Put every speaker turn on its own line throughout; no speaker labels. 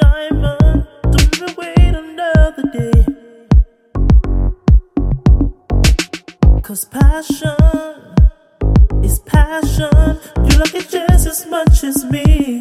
diamond. Don't wait another. Cause passion is passion. You like it just as much as me.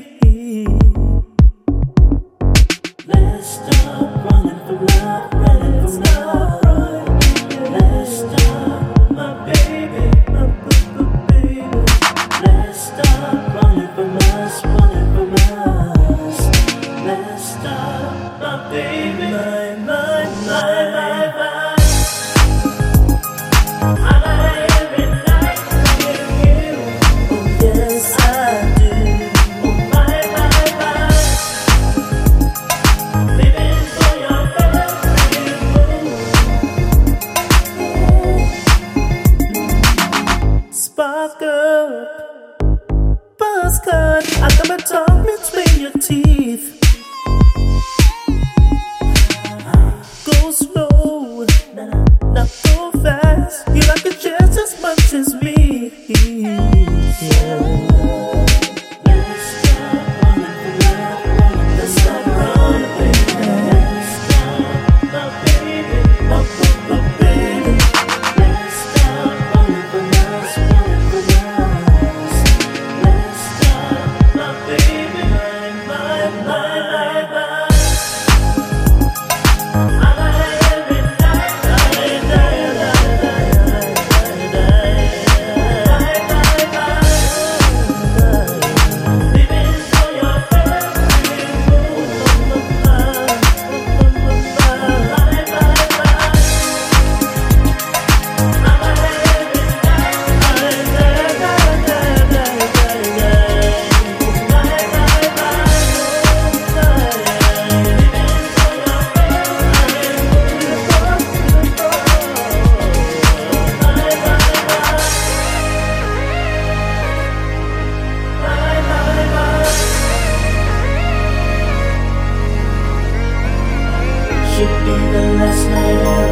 Up, buzz cut. I got my tongue between your teeth. Should